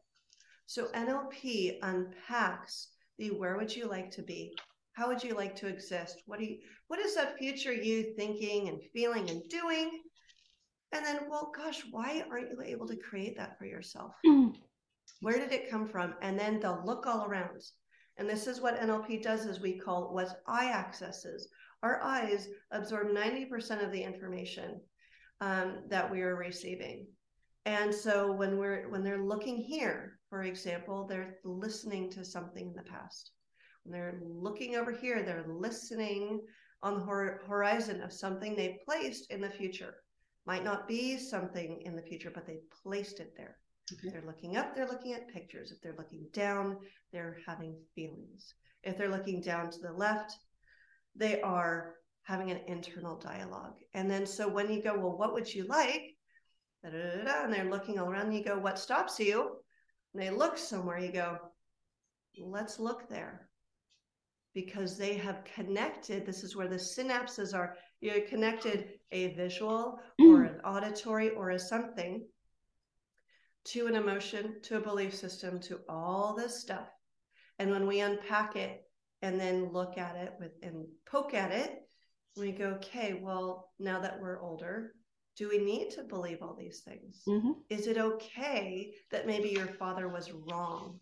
So nlp unpacks the where would you like to be? How would you like to exist? What do you what is that future you thinking and feeling and doing and then well gosh why aren't you able to create that for yourself mm. where did it come from and then they'll look all around and this is what nlp does is we call what eye accesses our eyes absorb 90% of the information um, that we are receiving. And so when we're when they're looking here, for example, they're listening to something in the past. When they're looking over here, they're listening on the hor- horizon of something they've placed in the future. Might not be something in the future, but they placed it there. Okay. If they're looking up, they're looking at pictures. If they're looking down, they're having feelings. If they're looking down to the left, they are having an internal dialogue. And then so when you go, well, what would you like? Da, da, da, and they're looking all around, you go, what stops you? And they look somewhere, you go, let's look there. Because they have connected, this is where the synapses are. You're connected a visual or an auditory or a something to an emotion, to a belief system, to all this stuff. And when we unpack it and then look at it with and poke at it, we go, okay, well, now that we're older, do we need to believe all these things? Mm-hmm. Is it okay that maybe your father was wrong?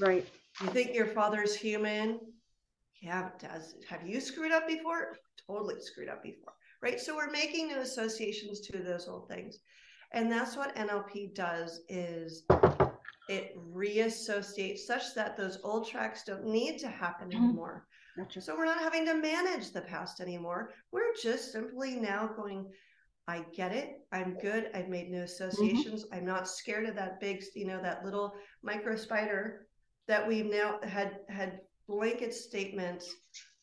Right. You think your father's human? Yeah, does have you screwed up before? Totally screwed up before. Right. So we're making new associations to those old things. And that's what NLP does is it reassociates such that those old tracks don't need to happen Mhm. anymore. Gotcha. So we're not having to manage the past anymore. We're just simply now going, I get it. I'm good. I've made new associations. I'm not scared of that big, you know, that little micro spider that we've now had had blanket statements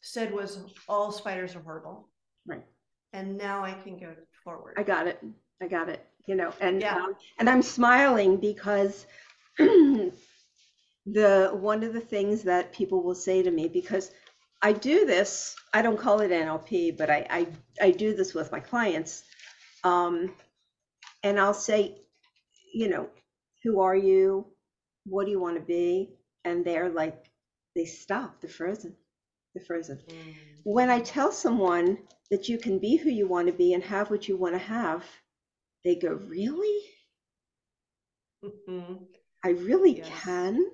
said was all spiders are horrible. Right. And now I can go forward. I got it. I got it. You know, and Yeah. um, and I'm smiling because the one of the things that people will say to me because I do this, I don't call it NLP, but I I, I do this with my clients. Um, and I'll say, you know, who are you? What do you want to be? And they're like, they stop, they're frozen. They're frozen. Mm. When I tell someone that you can be who you want to be and have what you want to have, they go, Really? Mhm. I really Yes. can?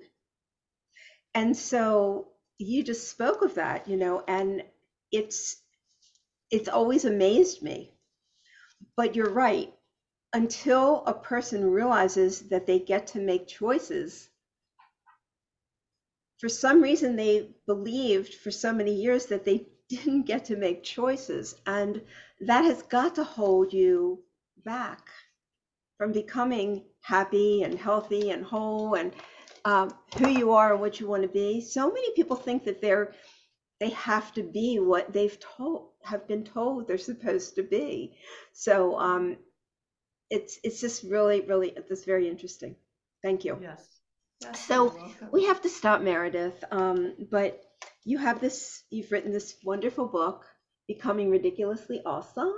And so you just spoke of that, you know, and it's it's always amazed me. But you're right. Until a person realizes that they get to make choices, for some reason they believed for so many years that they didn't get to make choices. And that has got to hold you back from becoming happy and healthy and whole and um, who you are and what you want to be. So many people think that they're they have to be what they've told have been told they're supposed to be. So um, it's it's just really really it's very interesting. Thank you. Yes. Yes, So. We have to stop, Meredith. Um, but you have this, you've written this wonderful book, Becoming Ridiculously Awesome.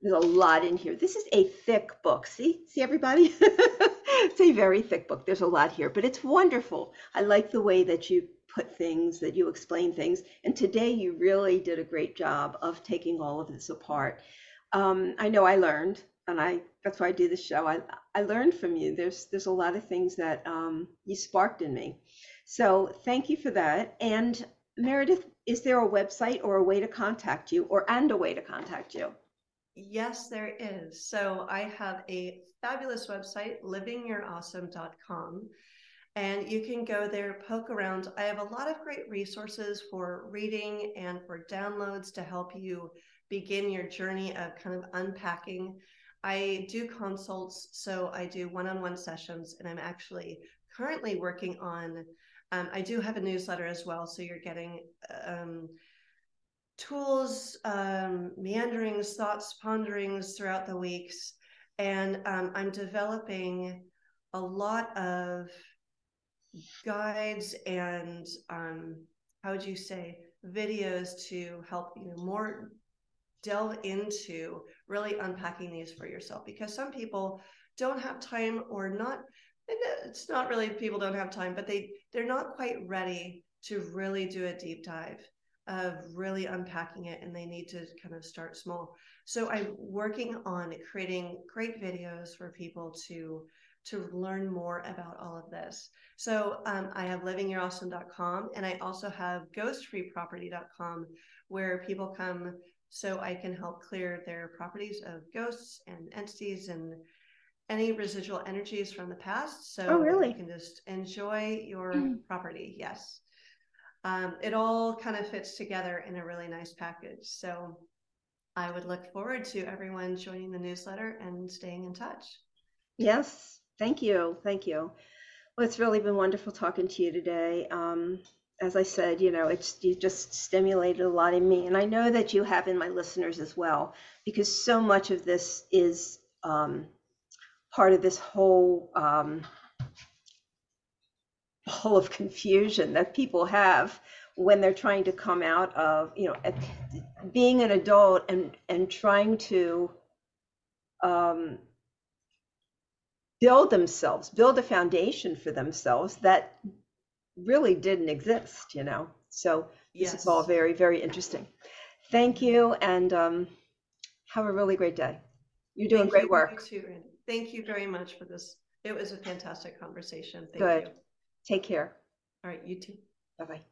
There's a lot in here. This is a thick book. See, see everybody? it's a very thick book. There's a lot here, but it's wonderful. I like the way that you put things, that you explain things. And today you really did a great job of taking all of this apart. Um, I know I learned, and I that's why I do this show. I I learned from you. There's there's a lot of things that um, you sparked in me. So thank you for that. And Meredith, is there a website or a way to contact you, or and a way to contact you? Yes, there is. So I have a fabulous website, livingyourawesome.com. And you can go there, poke around. I have a lot of great resources for reading and for downloads to help you begin your journey of kind of unpacking. I do consults, so I do one on one sessions, and I'm actually currently working on. Um, I do have a newsletter as well, so you're getting um, tools, um, meanderings, thoughts, ponderings throughout the weeks. And um, I'm developing a lot of guides and um, how would you say videos to help you more delve into really unpacking these for yourself because some people don't have time or not it's not really people don't have time but they they're not quite ready to really do a deep dive of really unpacking it and they need to kind of start small. So i'm working on creating great videos for people to to learn more about all of this. So um, i have livingyourawesome.com and i also have ghostfreeproperty.com where people come so i can help clear their properties of ghosts and entities and any residual energies from the past so Oh, really? you can just enjoy your Mm. property yes um, it all kind of fits together in a really nice package. So I would look forward to everyone joining the newsletter and staying in touch. Yes, thank you, thank you. Well, it's really been wonderful talking to you today. Um, as I said, you know, it's you just stimulated a lot in me, and I know that you have in my listeners as well, because so much of this is um, part of this whole um, whole of confusion that people have when they're trying to come out of, you know, being an adult and and trying to um, build themselves, build a foundation for themselves that really didn't exist, you know. So this is all very, very interesting. Thank you, and um, have a really great day. You're doing Thank great you, work. you too. Thank you very much for this. It was a fantastic conversation. Thank Good. you. Take care. All right, you too. Bye bye.